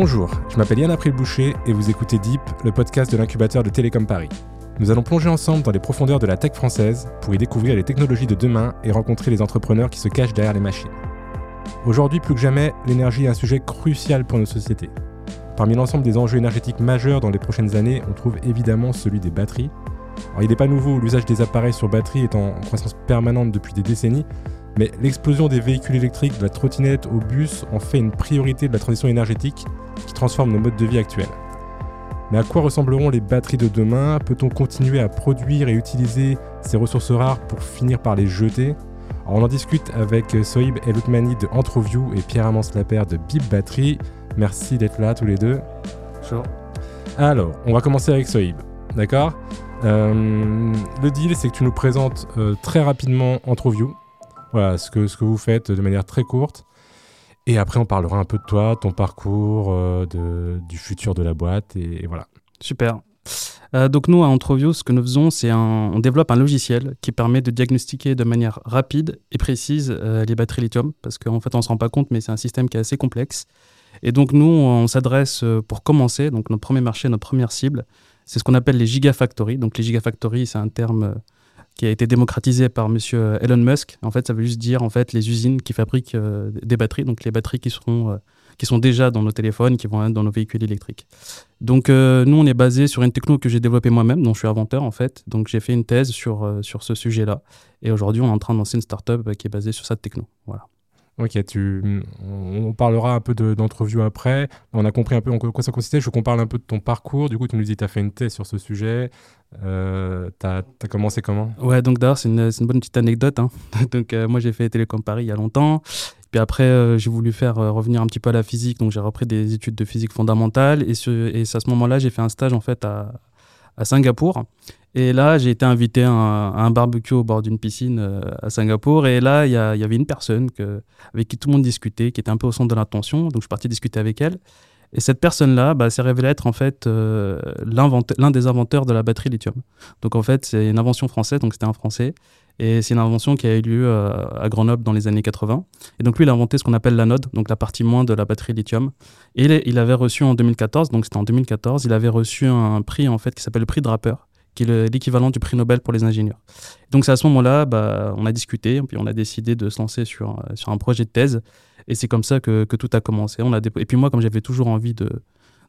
Bonjour, je m'appelle Yann April Boucher et vous écoutez Deep, le podcast de l'incubateur de Télécom Paris. Nous allons plonger ensemble dans les profondeurs de la tech française pour y découvrir les technologies de demain et rencontrer les entrepreneurs qui se cachent derrière les machines. Aujourd'hui, plus que jamais, l'énergie est un sujet crucial pour nos sociétés. Parmi l'ensemble des enjeux énergétiques majeurs dans les prochaines années, on trouve évidemment celui des batteries. Il n'est pas nouveau, l'usage des appareils sur batterie est en croissance permanente depuis des décennies, mais l'explosion des véhicules électriques, de la trottinette au bus, en fait une priorité de la transition énergétique qui transforme nos modes de vie actuels. Mais à quoi ressembleront les batteries de demain? Peut-on continuer à produire et utiliser ces ressources rares pour finir par les jeter? On en discute avec Soïb Eloutmani de Entroview et Pierre Amance Lapère de Bip Battery. Merci d'être là tous les deux. Bonjour. Alors, on va commencer avec Soïb. D'accord? Euh, Le deal, c'est que tu nous présentes euh, très rapidement Entroview, voilà, ce que, ce que vous faites de manière très courte. Et après, on parlera un peu de toi, ton parcours, euh, de, du futur de la boîte. Et, voilà. Super. Euh, donc nous, à Entroview, ce que nous faisons, c'est on développe un logiciel qui permet de diagnostiquer de manière rapide et précise euh, les batteries lithium, parce qu'en fait, on ne se rend pas compte, mais c'est un système qui est assez complexe. Et donc nous, on s'adresse, pour commencer, donc notre premier marché, notre première cible, c'est ce qu'on appelle les gigafactories. Donc les gigafactories, c'est un terme qui a été démocratisé par monsieur Elon Musk. En fait, ça veut juste dire en fait les usines qui fabriquent euh, des batteries, donc les batteries qui seront euh, qui sont déjà dans nos téléphones, qui vont être dans nos véhicules électriques. Donc euh, nous, on est basé sur une techno que j'ai développée moi-même, dont je suis inventeur en fait. Donc j'ai fait une thèse sur, sur ce sujet-là. Et aujourd'hui, on est en train de lancer une startup qui est basée sur cette techno. Voilà. Ok, tu, on parlera un peu d'entrevue après. On a compris un peu en quoi ça consistait. Je veux qu'on parle un peu de ton parcours. Du coup, tu nous dis que tu as fait une thèse sur ce sujet. Euh, tu as, commencé comment? Ouais, donc d'ailleurs, c'est une, bonne petite anecdote. Hein. donc, euh, moi, j'ai fait Télécom Paris il y a longtemps. Puis après, euh, j'ai voulu faire euh, revenir un petit peu à la physique. Donc, j'ai repris des études de physique fondamentale. Et, à ce moment-là, j'ai fait un stage en fait à Singapour. Et là, j'ai été invité à un, barbecue au bord d'une piscine euh, à Singapour. Et là, il y, avait une personne avec qui tout le monde discutait, qui était un peu au centre de l'attention. Donc, je suis parti discuter avec elle. Et cette personne-là bah, s'est révélée être en fait euh, l'un des inventeurs de la batterie lithium. Donc en fait, c'est une invention française, donc c'était un Français. Et c'est une invention qui a eu lieu euh, à Grenoble dans les années 80. Et donc lui, il a inventé ce qu'on appelle l'anode, donc la partie moins de la batterie lithium. Et il, il avait reçu en 2014, donc c'était en 2014, il avait reçu un prix en fait qui s'appelle le prix Draper qui est l'équivalent du prix Nobel pour les ingénieurs. Donc c'est à ce moment-là, bah, on a discuté, puis on a décidé de se lancer sur, euh, un projet de thèse. Et c'est comme ça que, tout a commencé. Et puis moi, comme j'avais toujours envie de,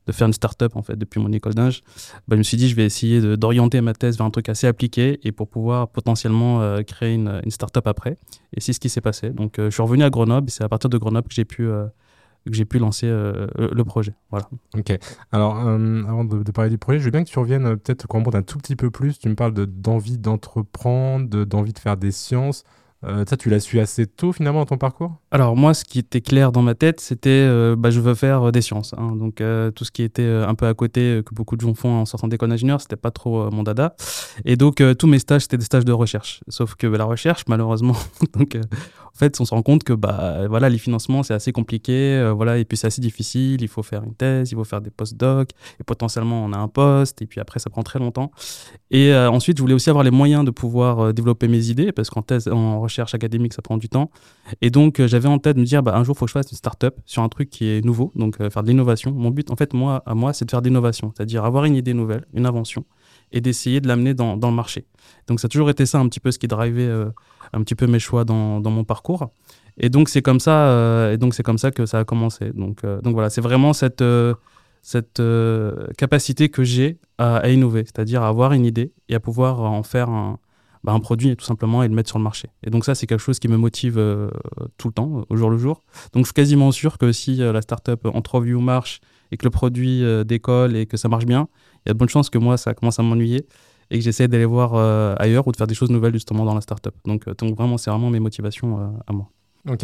de faire une start-up en fait depuis mon école d'ingé, bah, je me suis dit je vais essayer d'orienter ma thèse vers un truc assez appliqué et pour pouvoir potentiellement euh, créer une, une start-up après. Et c'est ce qui s'est passé. Donc euh, je suis revenu à Grenoble et c'est à partir de Grenoble que j'ai pu que j'ai pu lancer euh, le projet. Voilà. Ok. Alors, euh, avant de, parler du projet, je veux bien que tu reviennes euh, peut-être qu'on monte un tout petit peu plus. Tu me parles d'envie d'entreprendre, d'envie de faire des sciences. Euh, ça, tu l'as su assez tôt finalement dans ton parcours? Alors moi, ce qui était clair dans ma tête, c'était euh, bah, je veux faire euh, des sciences. Hein. Donc tout ce qui était un peu à côté, que beaucoup de gens font en sortant d'école d'ingénieur, c'était pas trop mon dada. Et donc tous mes stages, c'était des stages de recherche. Sauf que la recherche, malheureusement, donc en fait, on se rend compte que bah voilà, les financements c'est assez compliqué, voilà, et puis c'est assez difficile. Il faut faire une thèse, il faut faire des post-docs, et potentiellement on a un poste, et puis après ça prend très longtemps. Et ensuite, je voulais aussi avoir les moyens de pouvoir développer mes idées, parce qu'en thèse, en recherche académique, ça prend du temps. Et donc, euh, j'avais en tête de me dire, bah, un jour, il faut que je fasse une start-up sur un truc qui est nouveau, donc euh, faire de l'innovation. Mon but, en fait, moi, à moi, c'est de faire de l'innovation, c'est-à-dire avoir une idée nouvelle, une invention, et d'essayer de l'amener dans, le marché. Donc, ça a toujours été ça un petit peu ce qui drivait euh, un petit peu mes choix dans, dans mon parcours. Et donc, c'est comme ça, et donc c'est comme ça que ça a commencé. Donc, donc voilà, c'est vraiment cette cette capacité que j'ai à, à, innover, c'est-à-dire à avoir une idée et à pouvoir en faire un, bah, un produit tout simplement et le mettre sur le marché. Et donc ça, c'est quelque chose qui me motive euh, tout le temps, au jour le jour. Donc je suis quasiment sûr que si euh, la startup Entreview marche et que le produit euh, décolle et que ça marche bien, il y a de bonnes chances que moi, ça commence à m'ennuyer et que j'essaie d'aller voir ailleurs ou de faire des choses nouvelles justement dans la startup. Donc, donc vraiment, c'est vraiment mes motivations à moi. Ok.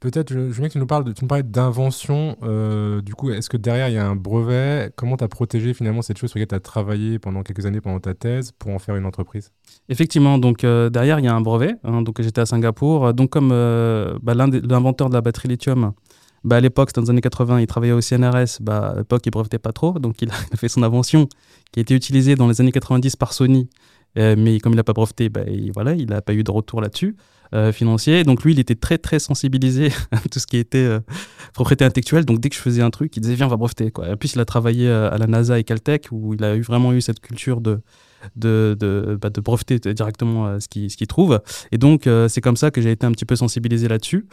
Peut-être, je, veux que tu nous parles, de, tu parlais d'invention. Euh, du coup, est-ce que derrière, il y a un brevet? Comment tu as protégé finalement cette chose sur laquelle tu as travaillé pendant quelques années pendant ta thèse pour en faire une entreprise? Effectivement, donc euh, derrière, il y a un brevet. Hein, donc j'étais à Singapour. Donc comme euh, bah, l'inventeur de la batterie lithium, bah, à l'époque, c'était dans les années 80, il travaillait au CNRS. Bah, à l'époque, il brevetait pas trop. Donc il a fait son invention qui a été utilisée dans les années 90 par Sony mais comme il n'a pas breveté, voilà, il n'a pas eu de retour là-dessus. Euh, financier. Donc lui, il était très très sensibilisé à tout ce qui était euh, propriété intellectuelle. Donc dès que je faisais un truc, il disait viens, on va breveter. Quoi. Plus, il a travaillé euh, à la NASA et Caltech où il a eu, vraiment eu cette culture de de, bah, de breveter directement euh, ce qu'il ce trouve. Et donc, euh, c'est comme ça que j'ai été un petit peu sensibilisé là-dessus.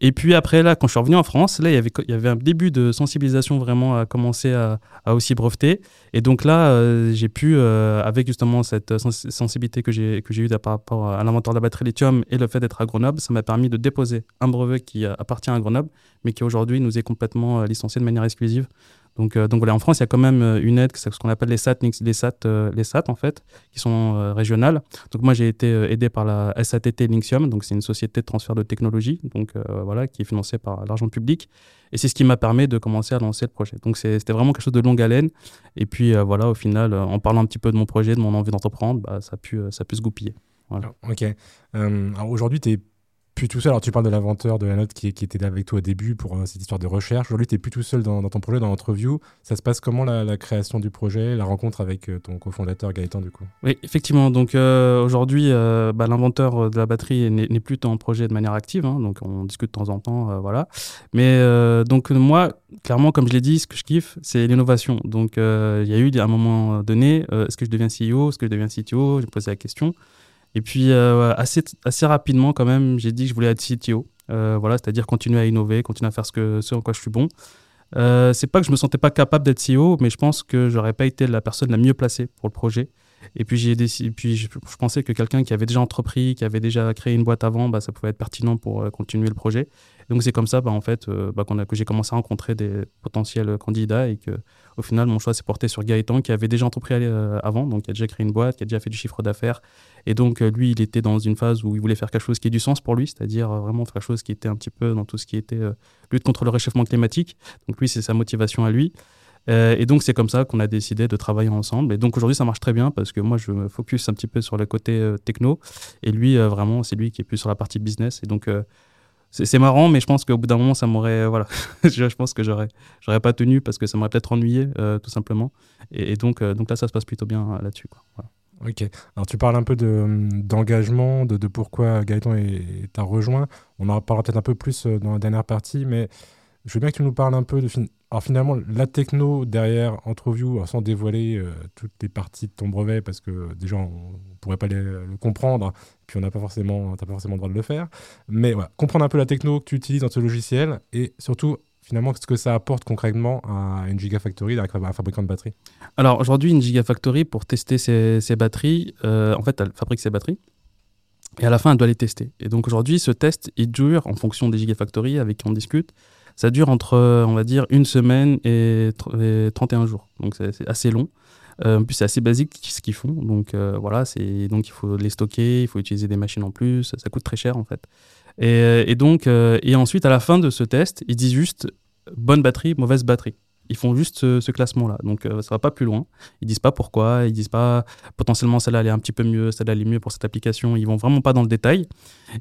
Et puis après, là, quand je suis revenu en France, là, il y avait, il y avait un début de sensibilisation vraiment à commencer à, à aussi breveter. Et donc là, euh, j'ai pu, avec justement cette sensibilité que j'ai eue par rapport à l'inventeur de la batterie lithium et le fait d'être à Grenoble, ça m'a permis de déposer un brevet qui appartient à Grenoble, mais qui aujourd'hui nous est complètement licencié de manière exclusive. Donc, euh, donc voilà, en France, il y a quand même euh, une aide, c'est ce qu'on appelle les SAT, les SAT, euh, les SAT en fait, qui sont régionales. Donc moi, j'ai été aidé par la SATT Linxium, donc c'est une société de transfert de technologie, donc voilà, qui est financée par l'argent public. Et c'est ce qui m'a permis de commencer à lancer le projet. Donc c'était vraiment quelque chose de longue haleine. Et puis voilà, au final, en parlant un petit peu de mon projet, de mon envie d'entreprendre, bah, ça, a pu, ça a pu se goupiller. Ok. alors aujourd'hui, tu es plus tout seul. Alors, tu parles de l'inventeur de la note qui, qui, était avec toi au début pour euh, cette histoire de recherche. Aujourd'hui, tu n'es plus tout seul dans, ton projet, dans l'entreview. Ça se passe comment la, création du projet, la rencontre avec euh, ton cofondateur Gaëtan, du coup? Oui, effectivement. Donc, euh, aujourd'hui, bah, l'inventeur de la batterie n'est plus dans le projet de manière active. Hein, donc, on discute de temps en temps. voilà. Mais donc, moi, clairement, comme je l'ai dit, ce que je kiffe, c'est l'innovation. Donc, il y a eu à un moment donné, est-ce que je deviens CEO Est-ce que je deviens CTO J'ai posé la question. Et puis, euh, assez, assez rapidement, quand même, j'ai dit que je voulais être CTO. Euh, voilà, c'est-à-dire continuer à innover, continuer à faire ce, que, ce en quoi je suis bon. Euh, c'est pas que je me sentais pas capable d'être CEO, mais je pense que j'aurais pas été la personne la mieux placée pour le projet. Et puis, j'ai puis je, pensais que quelqu'un qui avait déjà entrepris, qui avait déjà créé une boîte avant, bah, ça pouvait être pertinent pour continuer le projet. Donc c'est comme ça, bah, en fait, euh, bah, que j'ai commencé à rencontrer des potentiels candidats et que, au final, mon choix s'est porté sur Gaëtan, qui avait déjà entrepris euh, avant, donc qui a déjà créé une boîte, qui a déjà fait du chiffre d'affaires. Et donc euh, lui, il était dans une phase où il voulait faire quelque chose qui ait du sens pour lui, c'est-à-dire vraiment faire quelque chose qui était un petit peu dans tout ce qui était lutte contre le réchauffement climatique. Donc lui, c'est sa motivation à lui. et donc, c'est comme ça qu'on a décidé de travailler ensemble. Et donc, aujourd'hui, ça marche très bien parce que moi, je me focus un petit peu sur le côté techno. Et lui, vraiment, c'est lui qui est plus sur la partie business. Et donc, c'est marrant, mais je pense qu'au bout d'un moment, ça m'aurait. Voilà. je pense que j'aurais j'aurais pas tenu parce que ça m'aurait peut-être ennuyé, euh, tout simplement. Et, donc, euh, donc là, ça se passe plutôt bien euh, là-dessus. Ok. Alors, tu parles un peu d'engagement, de, de, pourquoi Gaëtan t'a rejoint. On en parlera peut-être un peu plus dans la dernière partie, mais je veux bien que tu nous parles un peu de. Alors, finalement, la techno derrière Entreview, sans dévoiler toutes les parties de ton brevet, parce que déjà, on ne pourrait pas le comprendre puis on n'a pas forcément, pas forcément le droit de le faire. Mais voilà, comprendre un peu la techno que tu utilises dans ce logiciel et surtout finalement ce que ça apporte concrètement à une Gigafactory, à un fabricant de batteries. Alors aujourd'hui, une Gigafactory, pour tester ses, batteries, euh, en fait, elle fabrique ses batteries. Et à la fin, elle doit les tester. Et donc aujourd'hui, ce test, il dure, en fonction des Gigafactory avec qui on discute, ça dure entre, on va dire, une semaine et, et 31 jours. Donc c'est assez long. Euh, en plus, c'est assez basique ce qu'ils font. Donc euh, voilà, donc il faut les stocker, il faut utiliser des machines en plus. Ça coûte très cher en fait. Et, euh, et donc et ensuite à la fin de ce test, ils disent juste bonne batterie, mauvaise batterie. Ils font juste ce, classement-là. Donc, ça va pas plus loin. Ils disent pas pourquoi. Ils disent pas potentiellement celle-là est un petit peu mieux, celle-là est mieux pour cette application. Ils vont vraiment pas dans le détail.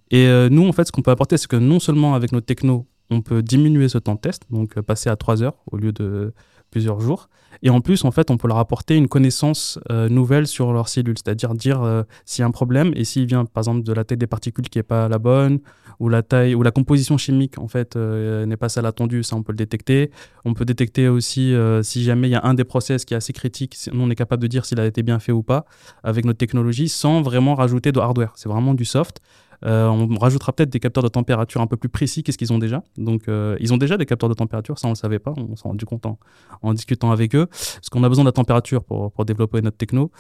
Et nous, en fait, ce qu'on peut apporter, c'est que non seulement avec notre techno, on peut diminuer ce temps de test, donc passer à 3 heures au lieu de plusieurs jours. Et en plus, en fait, on peut leur apporter une connaissance euh, nouvelle sur leurs cellules, c'est-à-dire dire, euh, s'il y a un problème et s'il vient, par exemple, de la taille des particules qui n'est pas la bonne, ou la taille, ou la composition chimique, en fait, euh, n'est pas celle attendue, ça, on peut le détecter. On peut détecter aussi si jamais il y a un des process qui est assez critique, nous, on est capable de dire s'il a été bien fait ou pas avec notre technologie, sans vraiment rajouter de hardware. C'est vraiment du soft. Euh, on rajoutera peut-être des capteurs de température un peu plus précis qu'est-ce qu'ils ont déjà. Donc, euh, ils ont déjà des capteurs de température, ça on le savait pas, on s'en rendu compte en, discutant avec eux, parce qu'on a besoin de la température pour, développer notre techno.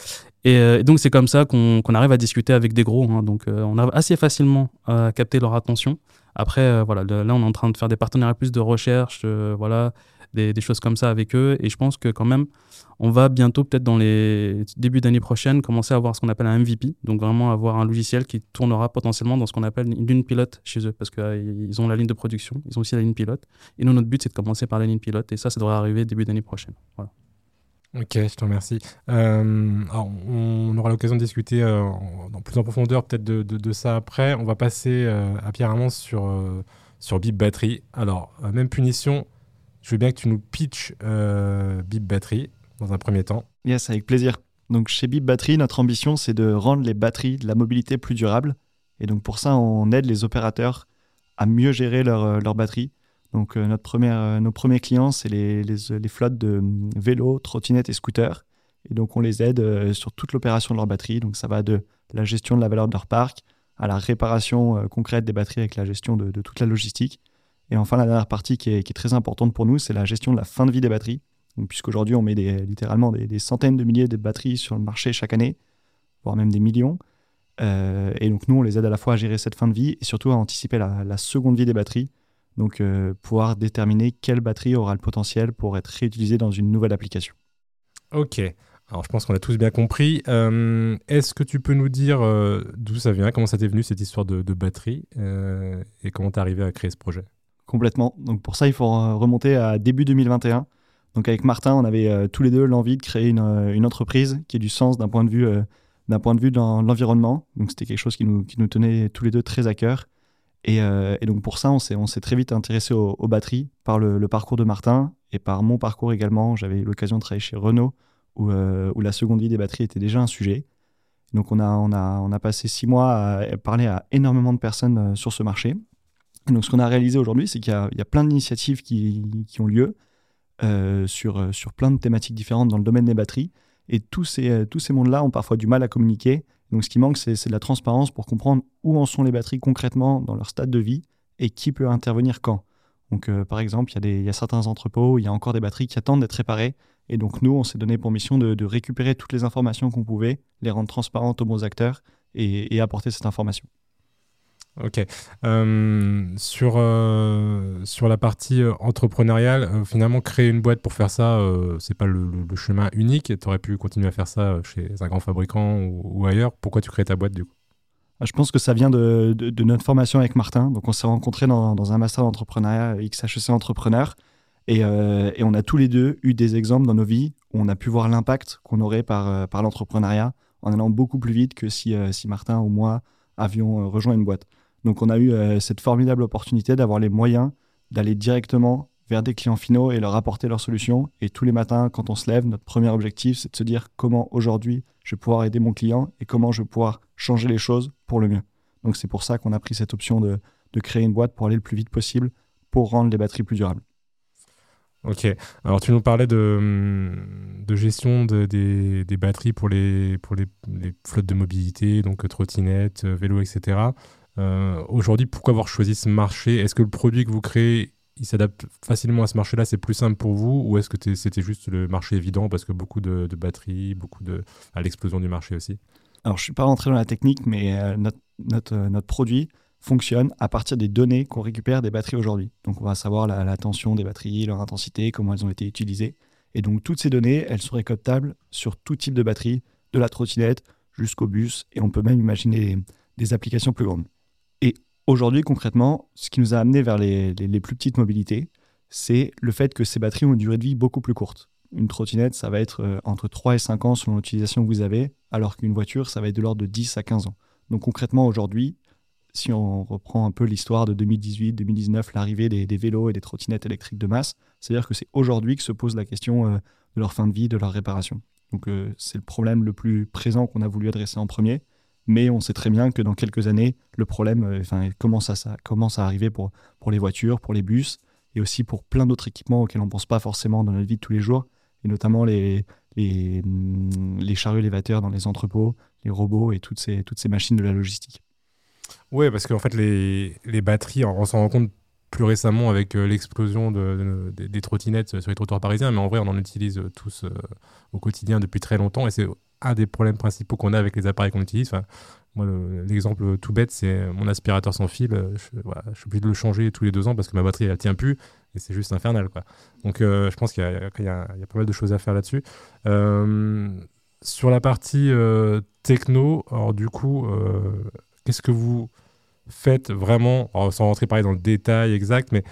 Et, euh, donc c'est comme ça qu'on arrive à discuter avec des gros. Hein. donc on arrive assez facilement à capter leur attention. Après, voilà, là on est en train de faire des partenariats plus de recherche, voilà, des, choses comme ça avec eux. Et je pense que quand même, on va bientôt, peut-être dans les débuts d'année prochaine, commencer à avoir ce qu'on appelle un MVP. Donc vraiment avoir un logiciel qui tournera potentiellement dans ce qu'on appelle une ligne pilote chez eux. Parce qu'ils euh, ont la ligne de production, ils ont aussi la ligne pilote. Et nous, notre but, c'est de commencer par la ligne pilote. Et ça, ça devrait arriver début d'année prochaine. Voilà. Ok, je te remercie. Euh, on aura l'occasion de discuter euh, en, plus en profondeur peut-être de, ça après. On va passer à Pierre Armand sur, sur Bip Battery. Alors, même punition, je veux bien que tu nous pitches Bip Battery dans un premier temps. Yes, avec plaisir. Donc chez Bip Battery, notre ambition, c'est de rendre les batteries de la mobilité plus durables. Et donc pour ça, on aide les opérateurs à mieux gérer leurs leur batteries. Donc notre première, nos premiers clients, c'est les, flottes de hum, vélos, trottinettes et scooters. Et donc on les aide sur toute l'opération de leur batterie. Donc ça va de la gestion de la valeur de leur parc à la réparation concrète des batteries avec la gestion de, toute la logistique. Et enfin, la dernière partie qui est, très importante pour nous, c'est la gestion de la fin de vie des batteries puisqu'aujourd'hui, on met littéralement des, centaines de milliers de batteries sur le marché chaque année, voire même des millions. Euh, et donc, nous, on les aide à la fois à gérer cette fin de vie et surtout à anticiper la, seconde vie des batteries. Donc, euh, pouvoir déterminer quelle batterie aura le potentiel pour être réutilisée dans une nouvelle application. Ok. Alors, je pense qu'on a tous bien compris. Euh, est-ce que tu peux nous dire d'où ça vient, comment ça t'est venu cette histoire de, de batterie et comment t'es arrivé à créer ce projet? Complètement. Donc, pour ça, il faut remonter à début 2021. Donc avec Martin, on avait euh, tous les deux l'envie de créer une, euh, une, entreprise qui ait du sens d'un point de vue, euh, d'un point de vue dans l'environnement. Donc c'était quelque chose qui nous, qui nous, tenait tous les deux très à cœur. Et, donc pour ça, on s'est très vite intéressé aux, batteries par le, parcours de Martin et par mon parcours également. J'avais l'occasion de travailler chez Renault où, où, la seconde vie des batteries était déjà un sujet. Donc on a, on a, on a passé six mois à parler à énormément de personnes sur ce marché. Donc ce qu'on a réalisé aujourd'hui, c'est qu'il y, a plein d'initiatives qui, ont lieu euh, sur, euh, sur plein de thématiques différentes dans le domaine des batteries. Et tous ces, euh, tous ces mondes-là ont parfois du mal à communiquer. Donc ce qui manque, c'est de la transparence pour comprendre où en sont les batteries concrètement dans leur stade de vie et qui peut intervenir quand. Donc par exemple, il y, y, a certains entrepôts où il y a encore des batteries qui attendent d'être réparées. Et donc nous, on s'est donné pour mission de, de récupérer toutes les informations qu'on pouvait, les rendre transparentes aux bons acteurs et, et apporter cette information. Ok. Euh, sur, euh, sur la partie euh, entrepreneuriale, finalement, créer une boîte pour faire ça, c'est pas le, chemin unique. Tu aurais pu continuer à faire ça chez un grand fabricant ou, ailleurs. Pourquoi tu crées ta boîte du coup? Ah, Je pense que ça vient de, de, notre formation avec Martin. Donc, on s'est rencontrés dans, dans, un master d'entrepreneuriat XHEC Entrepreneur. Et, et, on a tous les deux eu des exemples dans nos vies où on a pu voir l'impact qu'on aurait par, par l'entrepreneuriat en allant beaucoup plus vite que si, si Martin ou moi avions rejoint une boîte. Donc on a eu euh, cette formidable opportunité d'avoir les moyens d'aller directement vers des clients finaux et leur apporter leurs solutions. Et tous les matins, quand on se lève, notre premier objectif, c'est de se dire comment aujourd'hui je vais pouvoir aider mon client et comment je vais pouvoir changer les choses pour le mieux. Donc c'est pour ça qu'on a pris cette option de, créer une boîte pour aller le plus vite possible pour rendre les batteries plus durables. Ok, alors tu nous parlais de, gestion des, batteries pour, les, flottes de mobilité, donc trottinettes, vélos, etc. Euh, aujourd'hui, pourquoi avoir choisi ce marché? Est-ce que le produit que vous créez, il s'adapte facilement à ce marché-là C'est plus simple pour vous? Ou est-ce que c'était juste le marché évident parce que beaucoup de, batteries, beaucoup de. à l'explosion du marché aussi? Alors, je ne suis pas rentré dans la technique, mais euh, euh, notre, produit fonctionne à partir des données qu'on récupère des batteries aujourd'hui. Donc, on va savoir la, la, tension des batteries, leur intensité, comment elles ont été utilisées. Et donc, toutes ces données, elles sont récoltables sur tout type de batterie, de la trottinette jusqu'au bus. Et on peut même imaginer des applications plus grandes. Aujourd'hui, concrètement, ce qui nous a amené vers les, plus petites mobilités, c'est le fait que ces batteries ont une durée de vie beaucoup plus courte. Une trottinette, ça va être euh, entre 3 et 5 ans selon l'utilisation que vous avez, alors qu'une voiture, ça va être de l'ordre de 10 à 15 ans. Donc concrètement, aujourd'hui, si on reprend un peu l'histoire de 2018-2019, l'arrivée des, vélos et des trottinettes électriques de masse, c'est-à-dire que c'est aujourd'hui que se pose la question euh, de leur fin de vie, de leur réparation. Donc euh, c'est le problème le plus présent qu'on a voulu adresser en premier mais on sait très bien que dans quelques années, le problème euh, commence, à, arriver pour, les voitures, pour les bus, et aussi pour plein d'autres équipements auxquels on ne pense pas forcément dans notre vie de tous les jours, et notamment les, les, mm, les chariots élévateurs dans les entrepôts, les robots et toutes ces, machines de la logistique. Oui, parce qu'en fait, les, batteries, on s'en rend compte plus récemment avec euh, l'explosion de, des trottinettes sur les trottoirs parisiens, mais en vrai, on en utilise tous euh, au quotidien depuis très longtemps, et c'est un des problèmes principaux qu'on a avec les appareils qu'on utilise. Moi, l'exemple tout bête, c'est mon aspirateur sans fil. Euh, je, suis obligé de le changer tous les deux ans parce que ma batterie, elle tient plus et c'est juste infernal. Donc, euh, je pense qu'il y, y, a pas mal de choses à faire là-dessus. Euh, sur la partie techno, alors du coup, qu'est-ce que vous faites vraiment, sans rentrer pareil dans le détail exact, mais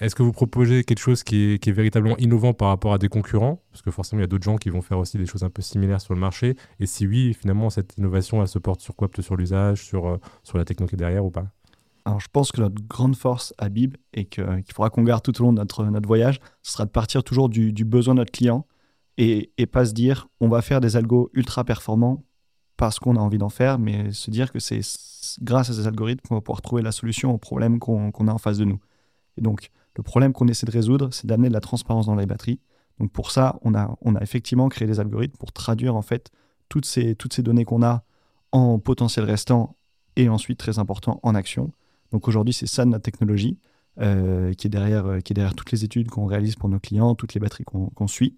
est-ce que vous proposez quelque chose qui est, véritablement innovant par rapport à des concurrents? Parce que forcément, il y a d'autres gens qui vont faire aussi des choses un peu similaires sur le marché. Et si oui, finalement, cette innovation, elle se porte sur quoi? Sur l'usage, sur, euh, sur la techno qui est derrière ou pas? Alors, je pense que notre grande force à Bib et qu'il faudra qu'on garde tout au long de notre, notre voyage, ce sera de partir toujours du, besoin de notre client et, et pas se dire on va faire des algos ultra performants parce qu'on a envie d'en faire, mais se dire que c'est grâce à ces algorithmes qu'on va pouvoir trouver la solution au problème qu'on a en face de nous. Et donc, le problème qu'on essaie de résoudre, c'est d'amener de la transparence dans les batteries. Donc pour ça, on a, effectivement créé des algorithmes pour traduire en fait toutes ces, données qu'on a en potentiel restant et ensuite très important en action. Donc aujourd'hui, c'est ça notre technologie euh, qui est derrière toutes les études qu'on réalise pour nos clients, toutes les batteries qu'on suit.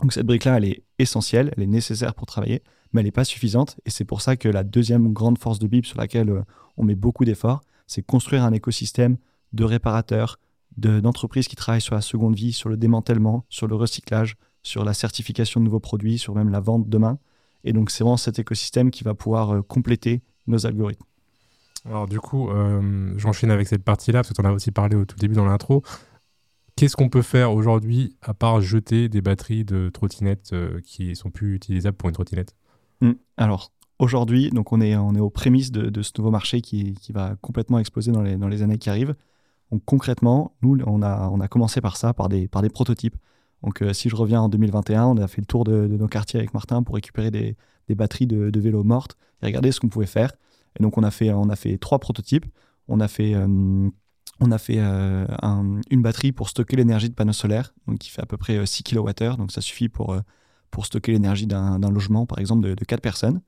Donc cette brique-là, elle est essentielle, elle est nécessaire pour travailler, mais elle n'est pas suffisante. Et c'est pour ça que la deuxième grande force de BIP sur laquelle euh, on met beaucoup d'efforts, c'est construire un écosystème de réparateurs, d'entreprises qui travaillent sur la seconde vie, sur le démantèlement, sur le recyclage, sur la certification de nouveaux produits, sur même la vente demain. Et donc c'est vraiment cet écosystème qui va pouvoir euh, compléter nos algorithmes. Alors du coup, euh, j'enchaîne avec cette partie-là, parce que tu en as aussi parlé au tout début dans l'intro. Qu'est-ce qu'on peut faire aujourd'hui à part jeter des batteries de trottinettes euh, qui sont plus utilisables pour une trottinette? Hmm. Alors aujourd'hui, on est, on est aux prémices de, ce nouveau marché qui, va complètement exploser dans les, dans les années qui arrivent. Donc concrètement, nous, on a, on a commencé par ça, par des, par des prototypes. Donc euh, si je reviens en 2021, on a fait le tour de, nos quartiers avec Martin pour récupérer des, des batteries de, de vélos mortes et regarder ce qu'on pouvait faire. Et donc on a fait, on a fait trois prototypes. On a fait, euh, on a fait euh, une batterie pour stocker l'énergie de panneaux solaires, qui fait à peu près 6 kWh. Donc ça suffit pour, pour stocker l'énergie d'un logement, par exemple, de, de 4 personnes.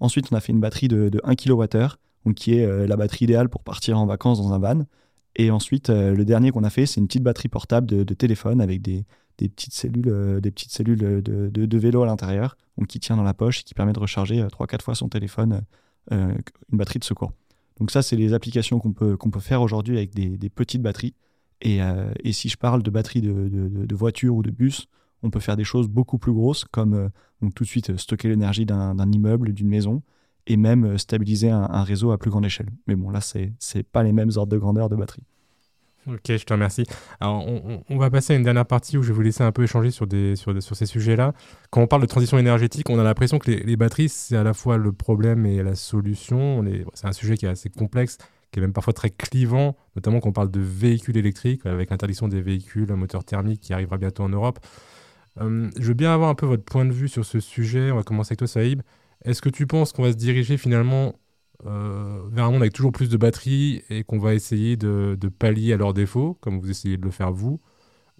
Ensuite, on a fait une batterie de, de 1 kWh, qui est la batterie idéale pour partir en vacances dans un van. Et ensuite, euh, le dernier qu'on a fait, c'est une petite batterie portable de, téléphone avec des, petites cellules, euh, de, de, vélo à l'intérieur, qui tient dans la poche et qui permet de recharger 3-4 euh, fois son téléphone, une batterie de secours. Donc ça, c'est les applications qu'on peut, faire aujourd'hui avec des, petites batteries. Et, et, si je parle de batteries de, voiture ou de bus, on peut faire des choses beaucoup plus grosses, comme donc tout de suite stocker l'énergie d'un immeuble, d'une maison, et même euh, stabiliser un, réseau à plus grande échelle. Mais bon, là, c'est pas les mêmes ordres de grandeur de batterie. Ok, je te remercie. Alors, on, va passer à une dernière partie où je vais vous laisser un peu échanger sur, ces sujets-là. Quand on parle de transition énergétique, on a l'impression que les, batteries, c'est à la fois le problème et la solution. C'est un sujet qui est assez complexe, qui est même parfois très clivant, notamment quand on parle de véhicules électriques, avec l'interdiction des véhicules à moteur thermique qui arrivera bientôt en Europe. Euh, je veux bien avoir un peu votre point de vue sur ce sujet. On va commencer avec toi, Saïb. Est-ce que tu penses qu'on va se diriger finalement euh, vers un monde avec toujours plus de batteries et qu'on va essayer de, pallier à leurs défauts, comme vous essayez de le faire vous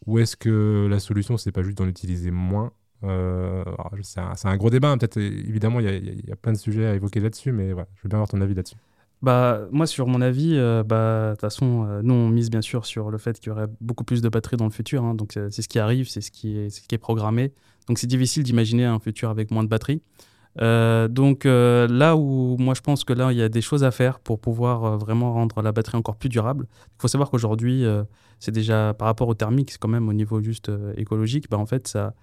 Ou est-ce que la solution, c'est pas juste d'en utiliser moins? Euh, C'est un, gros débat, hein. peut-être évidemment, il y, a plein de sujets à évoquer là-dessus, mais je veux bien avoir ton avis là-dessus. Bah, moi, sur mon avis, euh, bah, de toute façon, nous, on mise bien sûr sur le fait qu'il y aurait beaucoup plus de batteries dans le futur. Hein. donc, c'est ce qui arrive, c'est ce, ce qui est programmé. Donc, c'est difficile d'imaginer un futur avec moins de batteries. Euh, donc euh, là où moi je pense que là il y a des choses à faire pour pouvoir euh, vraiment rendre la batterie encore plus durable. Il faut savoir qu'aujourd'hui c'est déjà par rapport au thermique, c'est quand même au niveau juste écologique, bah en fait ça,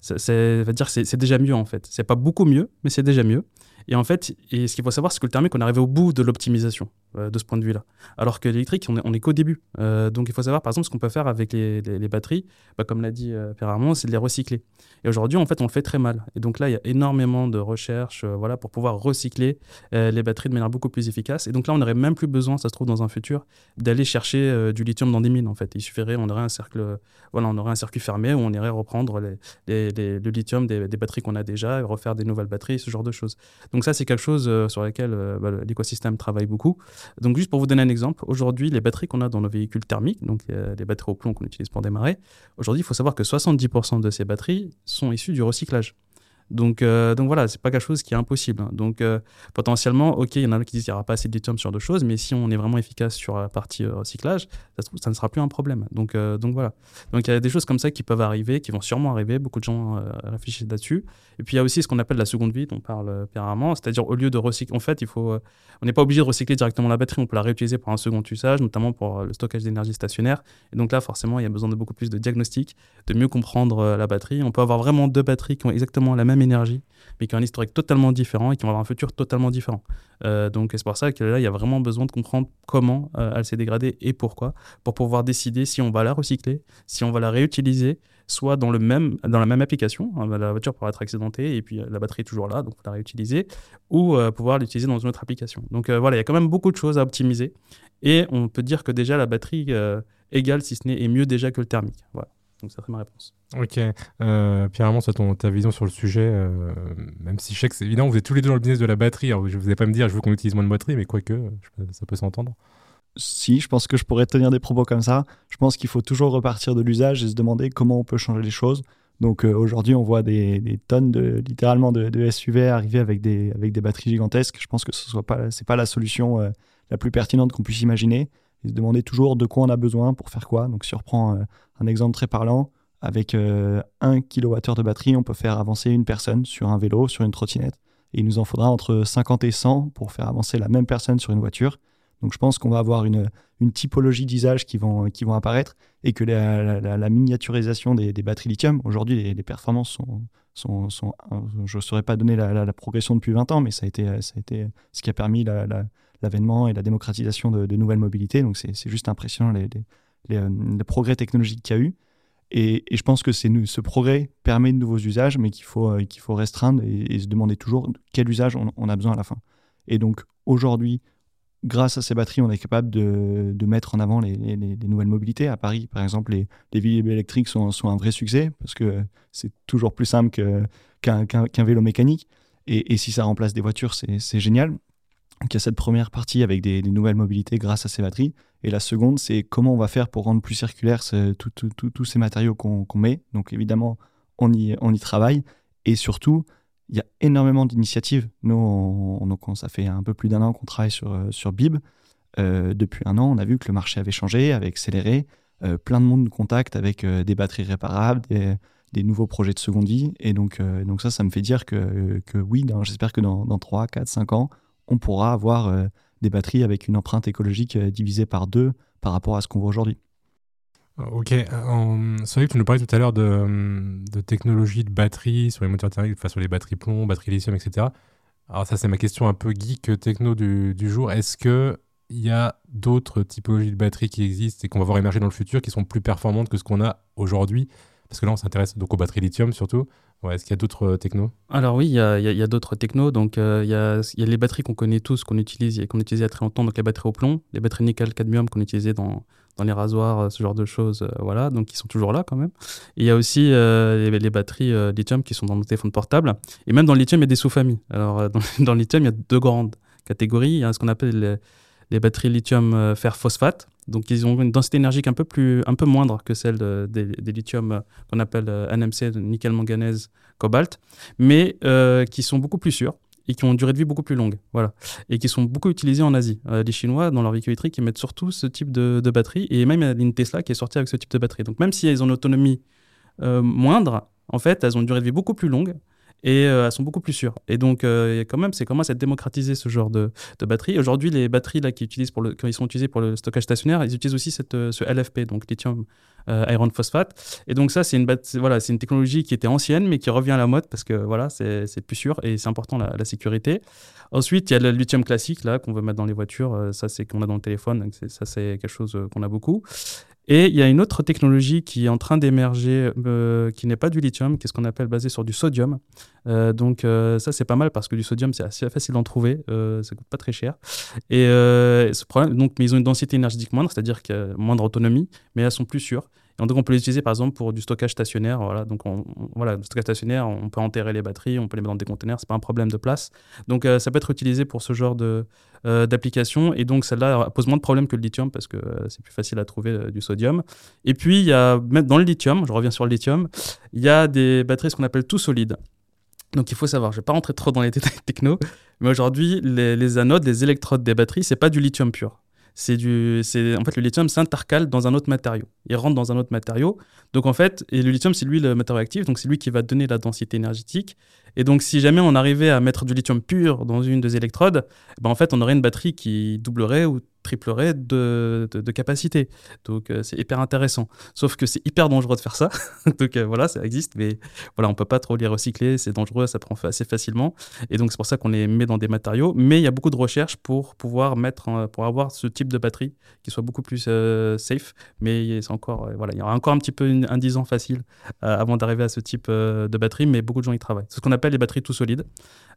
ça, va dire c'est déjà mieux en fait. C'est pas beaucoup mieux, mais c'est déjà mieux. Et en fait, et ce qu'il faut savoir, c'est que le thermique, on est arrivé au bout de l'optimisation euh, de ce point de vue-là. Alors que l'électrique, on est, qu'au début. Euh, donc il faut savoir, par exemple, ce qu'on peut faire avec les, batteries, bah, comme l'a dit euh, Pierre Armand, c'est de les recycler. Et aujourd'hui, en fait, on le fait très mal. Et donc là, il y a énormément de recherches voilà, pour pouvoir recycler les batteries de manière beaucoup plus efficace. Et donc là, on n'aurait même plus besoin, ça se trouve dans un futur, d'aller chercher du lithium dans des mines. En fait, il suffirait, on aurait un cercle, voilà, on aurait un circuit fermé où on irait reprendre les, le lithium des, batteries qu'on a déjà, et refaire des nouvelles batteries, ce genre de choses. Donc ça, c'est quelque chose sur lequel bah, l'écosystème travaille beaucoup. Donc juste pour vous donner un exemple, aujourd'hui, les batteries qu'on a dans nos véhicules thermiques, donc euh, les batteries au plomb qu'on utilise pour démarrer, aujourd'hui, il faut savoir que 70% de ces batteries sont issues du recyclage. Donc, euh, donc voilà, c'est pas quelque chose qui est impossible. Donc euh, potentiellement, ok, il y en a qui disent qu'il n'y aura pas assez de lithium sur deux choses, mais si on est vraiment efficace sur la partie euh, recyclage, ça, ne sera plus un problème. Donc, donc voilà. Donc il y a des choses comme ça qui peuvent arriver, qui vont sûrement arriver. Beaucoup de gens réfléchissent là-dessus. Et puis il y a aussi ce qu'on appelle la seconde vie, dont on parle apparemment, c'est-à-dire au lieu de recycler, en fait, il faut, on n'est pas obligé de recycler directement la batterie, on peut la réutiliser pour un second usage, notamment pour le stockage d'énergie stationnaire. Et donc là, forcément, il y a besoin de beaucoup plus de diagnostic, de mieux comprendre la batterie. On peut avoir vraiment deux batteries qui ont exactement la même énergie, mais qui ont un historique totalement différent et qui vont avoir un futur totalement différent. Euh, donc c'est pour ça que là, il y a vraiment besoin de comprendre comment euh, elle s'est dégradée et pourquoi, pour pouvoir décider si on va la recycler, si on va la réutiliser, soit dans, le même, dans la même application, hein, la voiture pourra être accidentée et puis euh, la batterie est toujours là, donc on la réutiliser, ou pouvoir l'utiliser dans une autre application. Donc voilà, il y a quand même beaucoup de choses à optimiser et on peut dire que déjà la batterie égale, si ce n'est, est mieux déjà que le thermique. Voilà. Donc ça serait ma réponse. Ok. Euh, Pierre-Armand, ton, ta vision sur le sujet, euh, même si je sais que c'est évident, vous êtes tous les deux dans le business de la batterie. Alors, je ne vous ai pas me dire, je veux qu'on utilise moins de batterie, mais quoique, ça peut s'entendre. Si, je pense que je pourrais tenir des propos comme ça. Je pense qu'il faut toujours repartir de l'usage et se demander comment on peut changer les choses. Donc euh, aujourd'hui, on voit des, tonnes de littéralement de, SUV arriver avec des, avec des batteries gigantesques. Je pense que ce n'est pas, pas la solution euh, la plus pertinente qu'on puisse imaginer. Se demander toujours de quoi on a besoin pour faire quoi. Donc si on reprend euh, un exemple très parlant, avec 1 kWh de batterie, on peut faire avancer une personne sur un vélo, sur une trottinette. Et il nous en faudra entre 50 et 100 pour faire avancer la même personne sur une voiture. Donc je pense qu'on va avoir une, typologie d'usage qui vont, qui vont apparaître et que la, miniaturisation des, batteries lithium, aujourd'hui les, performances sont, je ne saurais pas donner la, progression depuis 20 ans, mais ça a été, ça a été ce qui a permis l'avènement et la démocratisation de, nouvelles mobilités. Donc c'est juste impressionnant les, les, progrès technologiques qu'il y a eu. Et, je pense que ce progrès permet de nouveaux usages, mais qu'il faut, qu'il faut restreindre et, se demander toujours quel usage on, a besoin à la fin. Et donc aujourd'hui, grâce à ces batteries, on est capable de, mettre en avant les, nouvelles mobilités. À Paris, par exemple, les, les vélos électriques sont, un vrai succès parce que c'est toujours plus simple qu'un vélo mécanique. Et, si ça remplace des voitures, c'est génial. Donc il y a cette première partie avec des, nouvelles mobilités grâce à ces batteries. Et la seconde, c'est comment on va faire pour rendre plus circulaires tous ces matériaux qu'on met. Donc évidemment, on y, travaille. Et surtout, il y a énormément d'initiatives. Nous, on, ça fait un peu plus d'un an qu'on travaille sur, euh, BIB. Euh, depuis un an, on a vu que le marché avait changé, avait accéléré. Euh, plein de monde nous contacte avec des batteries réparables, des, nouveaux projets de seconde vie. Et donc, donc ça, ça me fait dire que, que oui, j'espère que dans, dans 3, 4, 5 ans, on pourra avoir des batteries avec une empreinte écologique divisée par deux par rapport à ce qu'on voit aujourd'hui. Ok, euh, c'est vrai que tu nous parlais tout à l'heure de, de technologie de batterie sur les moteurs thermiques, enfin sur les batteries plomb, batteries lithium, etc. Alors ça c'est ma question un peu geek techno du, du jour. Est-ce qu'il y a d'autres typologies de batteries qui existent et qu'on va voir émerger dans le futur qui sont plus performantes que ce qu'on a aujourd'hui? Parce que là on s'intéresse donc aux batteries lithium surtout. Ouais, Est-ce qu'il y a d'autres euh, technos? Alors oui, il y a, a d'autres technos. Donc euh, il y, a, y, a, les batteries qu'on connaît tous, qu'on utilise, qu'on utilisait il y a très longtemps, donc les batteries au plomb, les batteries nickel-cadmium qu'on utilisait dans, dans les rasoirs, euh, ce genre de choses, euh, voilà, donc ils sont toujours là quand même. il y a aussi les, batteries lithium qui sont dans nos téléphones portables. Et même dans le lithium, il y a des sous-familles. Alors dans, le lithium, il y a deux grandes catégories. Il y a ce qu'on appelle les, batteries lithium fer phosphate. Donc ils ont une densité énergique un peu, plus, un peu moindre que celle des, des lithium qu'on appelle NMC, nickel, manganèse, cobalt, mais qui sont beaucoup plus sûrs et qui ont une durée de vie beaucoup plus longue. Voilà. Et qui sont beaucoup utilisés en Asie. Euh, les Chinois, dans leur véhicule électrique, ils mettent surtout ce type de, batterie. Et même il y a une Tesla qui est sortie avec ce type de batterie. Donc même si elles ont une autonomie euh, moindre, en fait, elles ont une durée de vie beaucoup plus longue et euh, elles sont beaucoup plus sûres. Et donc, euh, quand même, c'est commence à démocratiser ce genre de, de batterie. Aujourd'hui, les batteries là, qui utilisent pour le, ils sont utilisés pour le stockage stationnaire, ils utilisent aussi cette, ce LFP, donc lithium iron phosphate. Et donc ça, c'est une, voilà, une technologie qui était ancienne, mais qui revient à la mode parce que voilà, c'est plus sûr et c'est important la, sécurité. Ensuite, il y a le lithium classique là qu'on veut mettre dans les voitures. Ça, c'est qu'on a dans le téléphone. Ça, c'est quelque chose qu'on a beaucoup. Et il y a une autre technologie qui est en train d'émerger, euh, qui n'est pas du lithium, qui est ce qu'on appelle basé sur du sodium. Euh, donc euh, ça, c'est pas mal parce que du sodium, c'est assez facile d'en trouver, ça coûte pas très cher. Et ce problème, donc, mais ils ont une densité énergétique moindre, c'est-à-dire moindre autonomie, mais elles sont plus sûres. Donc, on peut les par exemple pour du stockage stationnaire. Voilà, donc on, voilà, stockage stationnaire, on peut enterrer les batteries, on peut les mettre dans des conteneurs, c'est pas un problème de place. Donc, euh, ça peut être utilisé pour ce genre de euh, d'application. Et donc, celle-là pose moins de problèmes que le lithium parce que euh, c'est plus facile à trouver du sodium. Et puis, il y a même dans le lithium, je reviens sur le lithium, il y a des batteries ce qu'on appelle tout solides. Donc il faut savoir, je ne vais pas rentrer trop dans les détails techno, mais aujourd'hui, les, les, anodes, les électrodes des batteries, c'est pas du lithium pur c'est du, c'est en fait le lithium s'intercale dans un autre matériau. Il rentre dans un autre matériau. Donc en fait, et le lithium c'est lui le matériau actif, donc c'est lui qui va donner la densité énergétique. Et donc si jamais on arrivait à mettre du lithium pur dans une des électrodes, ben en fait on aurait une batterie qui doublerait ou triplerait de, de, capacité. Donc euh, c'est hyper intéressant. Sauf que c'est hyper dangereux de faire ça. donc euh, voilà, ça existe, mais voilà, on peut pas trop les recycler, c'est dangereux, ça prend assez facilement. Et donc c'est pour ça qu'on les met dans des matériaux. Mais il y a beaucoup de recherches pour pouvoir mettre, pour avoir ce type de batterie qui soit beaucoup plus euh, safe. Mais c'est encore, voilà, il y aura encore un petit peu un 10 ans facile avant d'arriver à ce type de batterie, mais beaucoup de gens y travaillent. C'est ce qu'on appelle les batteries tout solides.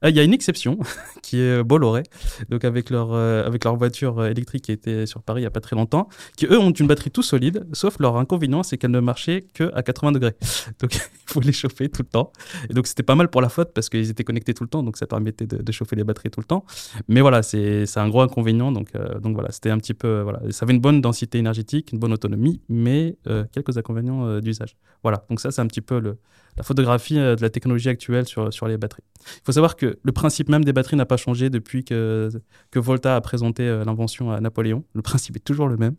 Il y a une exception qui est Bolloré, donc avec leur, avec leur voiture électrique qui était sur Paris il n'y a pas très longtemps, qui eux ont une batterie tout solide, sauf leur inconvénient, c'est qu'elle ne marchait que à 80 degrés. Donc il faut les chauffer tout le temps. Et donc c'était pas mal pour la flotte parce qu'ils étaient connectés tout le temps, donc ça permettait de, chauffer les batteries tout le temps. Mais voilà, c'est un gros inconvénient. Donc, euh, donc voilà, c'était un petit peu. Voilà, ça avait une bonne densité énergétique, une bonne autonomie, mais euh, quelques inconvénients euh, d'usage. Voilà, donc ça c'est un petit peu la photographie de la technologie actuelle sur les batteries. Il faut savoir que le principe même des batteries n'a pas changé depuis que, Volta a présenté l'invention à Napoléon. Le principe est toujours le même.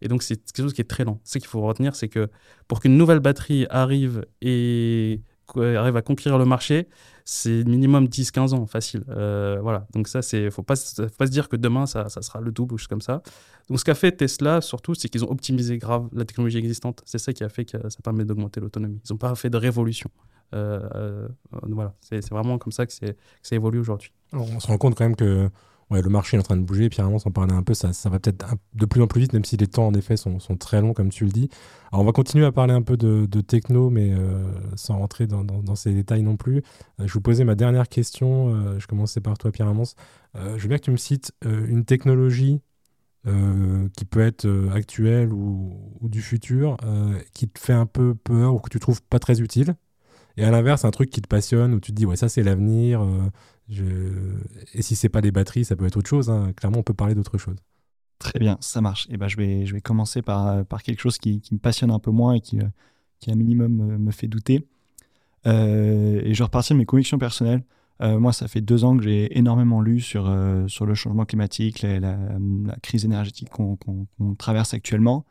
Et donc c'est quelque chose qui est très lent. Ce qu'il faut retenir, c'est que pour qu'une nouvelle batterie arrive et arrive à conquérir le marché, c'est minimum 10-15 ans, facile. Euh, voilà, donc ça, faut pas, faut pas se dire que demain, ça, sera le double ou comme ça. Donc ce qu'a fait Tesla, surtout, c'est qu'ils ont optimisé grave la technologie existante. C'est ça qui a fait que ça permet d'augmenter l'autonomie. Ils n'ont pas fait de révolution. Euh, euh, voilà, c'est, vraiment comme ça que, que ça évolue aujourd'hui. On se rend compte quand même que ouais, le marché est en train de bouger. Pierre on s'en parlait un peu, ça, ça va peut-être de plus en plus vite, même si les temps en effet sont, sont, très longs, comme tu le dis. Alors on va continuer à parler un peu de, techno, mais euh, sans rentrer dans, dans, ces détails non plus. Euh, je vous posais ma dernière question. Euh, je commençais par toi, Pierre Amance. je veux bien que tu me cites une technologie qui peut être actuelle ou, ou, du futur, qui te fait un peu peur ou que tu trouves pas très utile. Et à l'inverse, un truc qui te passionne, où tu te dis, ouais, ça c'est l'avenir, et si c'est pas des batteries, ça peut être autre chose. Hein. Clairement, on peut parler d'autre chose. Très bien, ça marche. Et ben, je, vais, je vais commencer par, par quelque chose qui, me passionne un peu moins et qui, qui un minimum me, fait douter. Euh, et je repartir de mes convictions personnelles. Euh, moi, ça fait deux ans que j'ai énormément lu sur, euh, sur le changement climatique, la, crise énergétique qu'on traverse actuellement.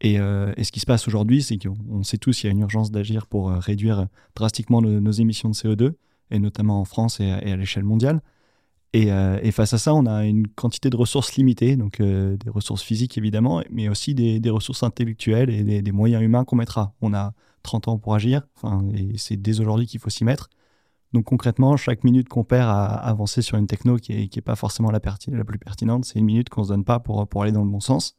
Et, et, ce qui se passe aujourd'hui, c'est qu'on sait tous qu'il y a une urgence d'agir pour réduire drastiquement nos émissions de CO2 et notamment en France et à, l'échelle mondiale. Euh, et, face à ça, on a une quantité de ressources limitées, donc euh, des ressources physiques évidemment, mais aussi des, ressources intellectuelles et des, moyens humains qu'on mettra. On a 30 ans pour agir, et c'est dès aujourd'hui qu'il faut s'y mettre. Donc concrètement, chaque minute qu'on perd à avancer sur une techno qui n'est est pas forcément la, la plus pertinente, c'est une minute qu'on ne se donne pas pour aller dans le bon sens.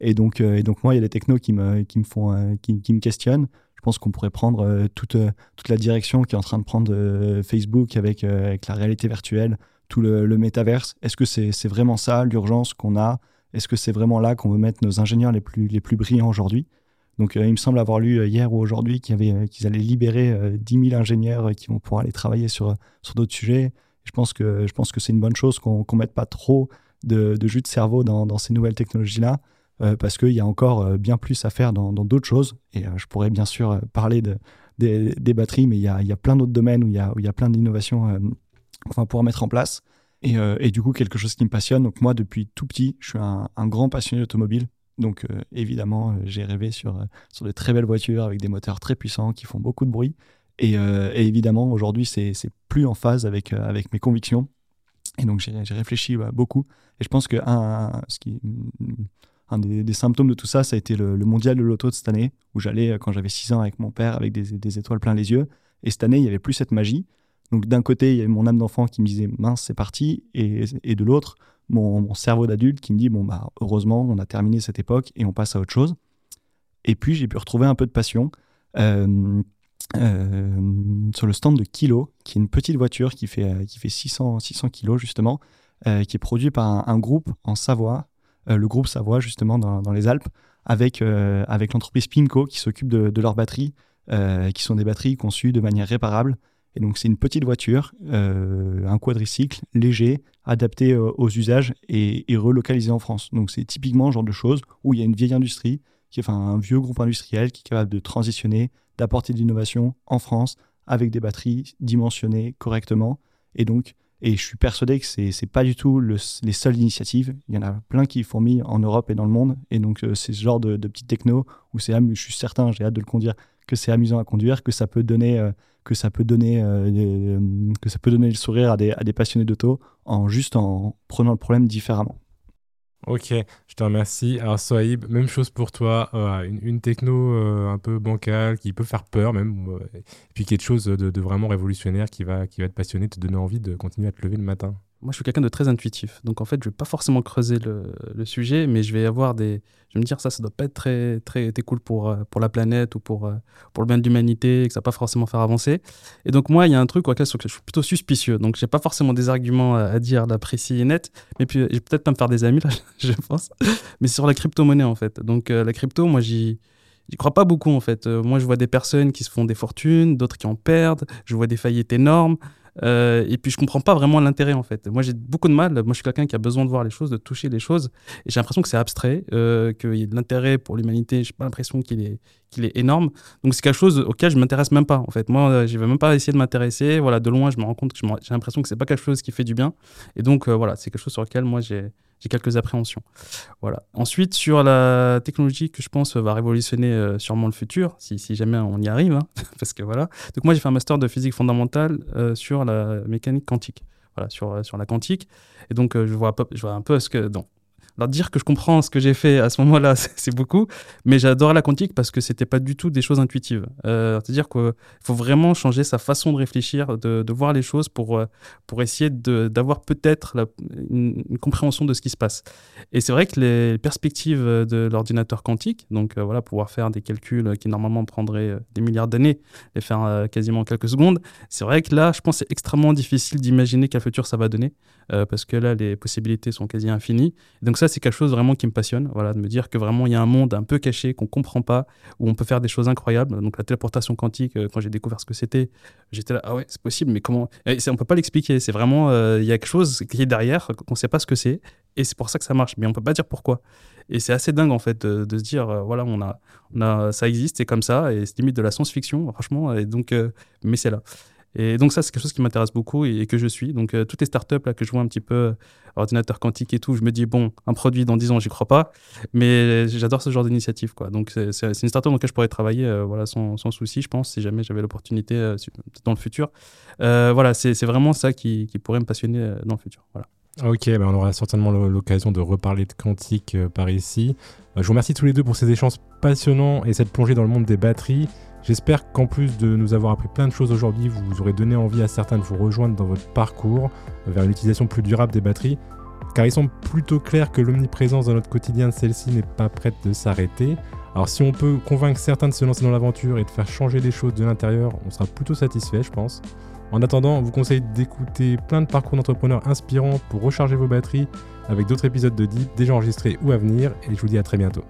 Et donc, euh, et donc moi, il y a des technos qui me, qui me, font, qui, qui me questionnent. Je pense qu'on pourrait prendre euh, toute, euh, toute la direction qui est en train de prendre euh, Facebook avec, avec la réalité virtuelle, tout le, le métaverse. Est-ce que c'est vraiment ça l'urgence qu'on a? Est-ce que c'est vraiment là qu'on veut mettre nos ingénieurs les plus, les plus brillants aujourd'hui? Donc, il me semble avoir lu hier ou aujourd'hui qu'ils allaient libérer 10 000 ingénieurs qui vont pouvoir aller travailler sur, sur d'autres sujets. Je pense que, que c'est une bonne chose qu'on ne mette pas trop de, de, jus de cerveau dans, dans ces nouvelles technologies-là. Euh, parce qu'il y a encore euh, bien plus à faire dans d'autres choses. Et euh, je pourrais bien sûr parler de, des, batteries, mais il y a, y a plein d'autres domaines où il y a, plein d'innovations qu'on va pouvoir mettre en place. Et, et, du coup, quelque chose qui me passionne. Donc moi, depuis tout petit, je suis un, grand passionné d'automobile. Donc évidemment, j'ai rêvé sur, sur de très belles voitures avec des moteurs très puissants qui font beaucoup de bruit. Et, évidemment, aujourd'hui, c'est plus en phase avec, avec mes convictions. Et donc, j'ai réfléchi beaucoup. Et je pense que un, ce qui, un des, symptômes de tout ça, ça a été le, mondial de l'auto de cette année, où j'allais euh, quand j'avais 6 ans avec mon père, avec des, étoiles plein les yeux. Et cette année, il n'y avait plus cette magie. Donc d'un côté, il y avait mon âme d'enfant qui me disait mince, c'est parti, et, de l'autre, mon, cerveau d'adulte qui me dit bon bah heureusement, on a terminé cette époque et on passe à autre chose. Et puis j'ai pu retrouver un peu de passion euh, euh, sur le stand de Kilo, qui est une petite voiture qui fait qui fait 600 600 kilos justement, qui est produit par un groupe en Savoie le groupe Savoie, justement, dans, les Alpes, avec, euh, avec l'entreprise Pinco qui s'occupe de, leurs batteries, euh, qui sont des batteries conçues de manière réparable. Et donc, c'est une petite voiture, un quadricycle léger, adapté aux usages et, relocalisé en France. Donc, c'est typiquement le genre de choses où il y a une vieille industrie, qui, enfin, un vieux groupe industriel qui est capable de transitionner, d'apporter de l'innovation en France avec des batteries dimensionnées correctement. Et donc, et je suis persuadé que ce n'est pas du tout les seules initiatives. Il y en a plein qui fourmillent en Europe et dans le monde. Et donc, euh, c'est ce genre de, de petites techno où c'est, je suis certain, j'ai hâte de le conduire, que c'est amusant à conduire, que ça peut donner, que le sourire à des, à des passionnés d'auto en juste en prenant le problème différemment. Ok, je te remercie. Alors Soaib, même chose pour toi, une, techno euh, un peu bancale qui peut faire peur même, et puis quelque chose de, vraiment révolutionnaire qui va, qui va te passionner, te donner envie de continuer à te lever le matin. Moi, je suis quelqu'un de très intuitif. Donc, en fait, je vais pas forcément creuser le, sujet, mais je vais avoir des. Je vais me dire, ça, ça doit pas être très, très, cool pour, euh, pour la planète ou pour, euh, pour le bien de l'humanité, que ça va pas forcément faire avancer. Et donc, moi, il y a un truc auquel je suis plutôt suspicieux. Donc, j'ai pas forcément des arguments à, dire là, précis et net. Mais puis, je vais peut-être pas me faire des amis, là, je pense. Mais sur la crypto-monnaie, en fait. Donc, la crypto, moi, j'y. J'y crois pas beaucoup en fait. moi, je vois des personnes qui se font des fortunes, d'autres qui en perdent. Je vois des faillites énormes. Euh, et puis je comprends pas vraiment l'intérêt en fait. Moi j'ai beaucoup de mal. Moi je suis quelqu'un qui a besoin de voir les choses, de toucher les choses. Et j'ai l'impression que c'est abstrait, euh, qu'il y a de l'intérêt pour l'humanité. J'ai pas l'impression qu'il est, qu'il est énorme. Donc c'est quelque chose auquel je m'intéresse même pas en fait. Moi euh, je vais même pas essayer de m'intéresser. Voilà, de loin je me rends compte que j'ai l'impression que c'est pas quelque chose qui fait du bien. Et donc euh, voilà, c'est quelque chose sur lequel moi j'ai quelques appréhensions. Voilà. Ensuite, sur la technologie que je pense va révolutionner euh, sûrement le futur, si, jamais on y arrive, hein, parce que voilà. Donc moi, j'ai fait un master de physique fondamentale euh, sur la mécanique quantique, voilà, sur, euh, sur la quantique. Et donc, je, vois, je vois un peu ce que... Donc, alors dire que je comprends ce que j'ai fait à ce moment-là, c'est beaucoup, mais j'adore la quantique parce que c'était pas du tout des choses intuitives. Euh, C'est-à-dire qu'il faut vraiment changer sa façon de réfléchir, de, voir les choses pour, euh, pour essayer d'avoir peut-être une, compréhension de ce qui se passe. Et c'est vrai que les perspectives de l'ordinateur quantique, donc euh, voilà, pouvoir faire des calculs qui normalement prendraient des milliards d'années, les faire quasiment quelques secondes, c'est vrai que là, je pense c'est extrêmement difficile d'imaginer quel futur ça va donner, parce que là, les possibilités sont quasi infinies. Donc ça, c'est quelque chose vraiment qui me passionne, voilà, de me dire que vraiment il y a un monde un peu caché qu'on comprend pas, où on peut faire des choses incroyables. Donc la téléportation quantique, euh, quand j'ai découvert ce que c'était, j'étais là, ah ouais, c'est possible, mais comment? Et On peut pas l'expliquer. C'est vraiment, euh, il y a quelque chose qui est derrière, qu'on sait pas ce que c'est, et c'est pour ça que ça marche, mais on peut pas dire pourquoi. Et c'est assez dingue en fait de, se dire, euh, voilà, on a, on a, ça existe, c'est comme ça, et c'est limite de la science-fiction, franchement. Et donc, mais c'est là. Et donc ça, c'est quelque chose qui m'intéresse beaucoup et, que je suis. Donc toutes les startups là que je vois un petit peu ordinateur quantique et tout, je me dis, bon, un produit dans 10 ans, j'y crois pas. Mais j'adore ce genre d'initiative. Donc, c'est une startup dans laquelle je pourrais travailler euh, voilà, sans, souci, je pense, si jamais j'avais l'opportunité euh, dans le futur. Euh, voilà, c'est vraiment ça qui, pourrait me passionner dans le futur. Voilà. Ok, ben on aura certainement l'occasion de reparler de quantique par ici. je vous remercie tous les deux pour ces échanges passionnants et cette plongée dans le monde des batteries. J'espère qu'en plus de nous avoir appris plein de choses aujourd'hui, vous aurez donné envie à certains de vous rejoindre dans votre parcours vers une utilisation plus durable des batteries, car il semble plutôt clair que l'omniprésence dans notre quotidien de celle-ci n'est pas prête de s'arrêter. Alors si on peut convaincre certains de se lancer dans l'aventure et de faire changer les choses de l'intérieur, on sera plutôt satisfait, je pense. En attendant, on vous conseille d'écouter plein de parcours d'entrepreneurs inspirants pour recharger vos batteries avec d'autres épisodes de Deep déjà enregistrés ou à venir, et je vous dis à très bientôt.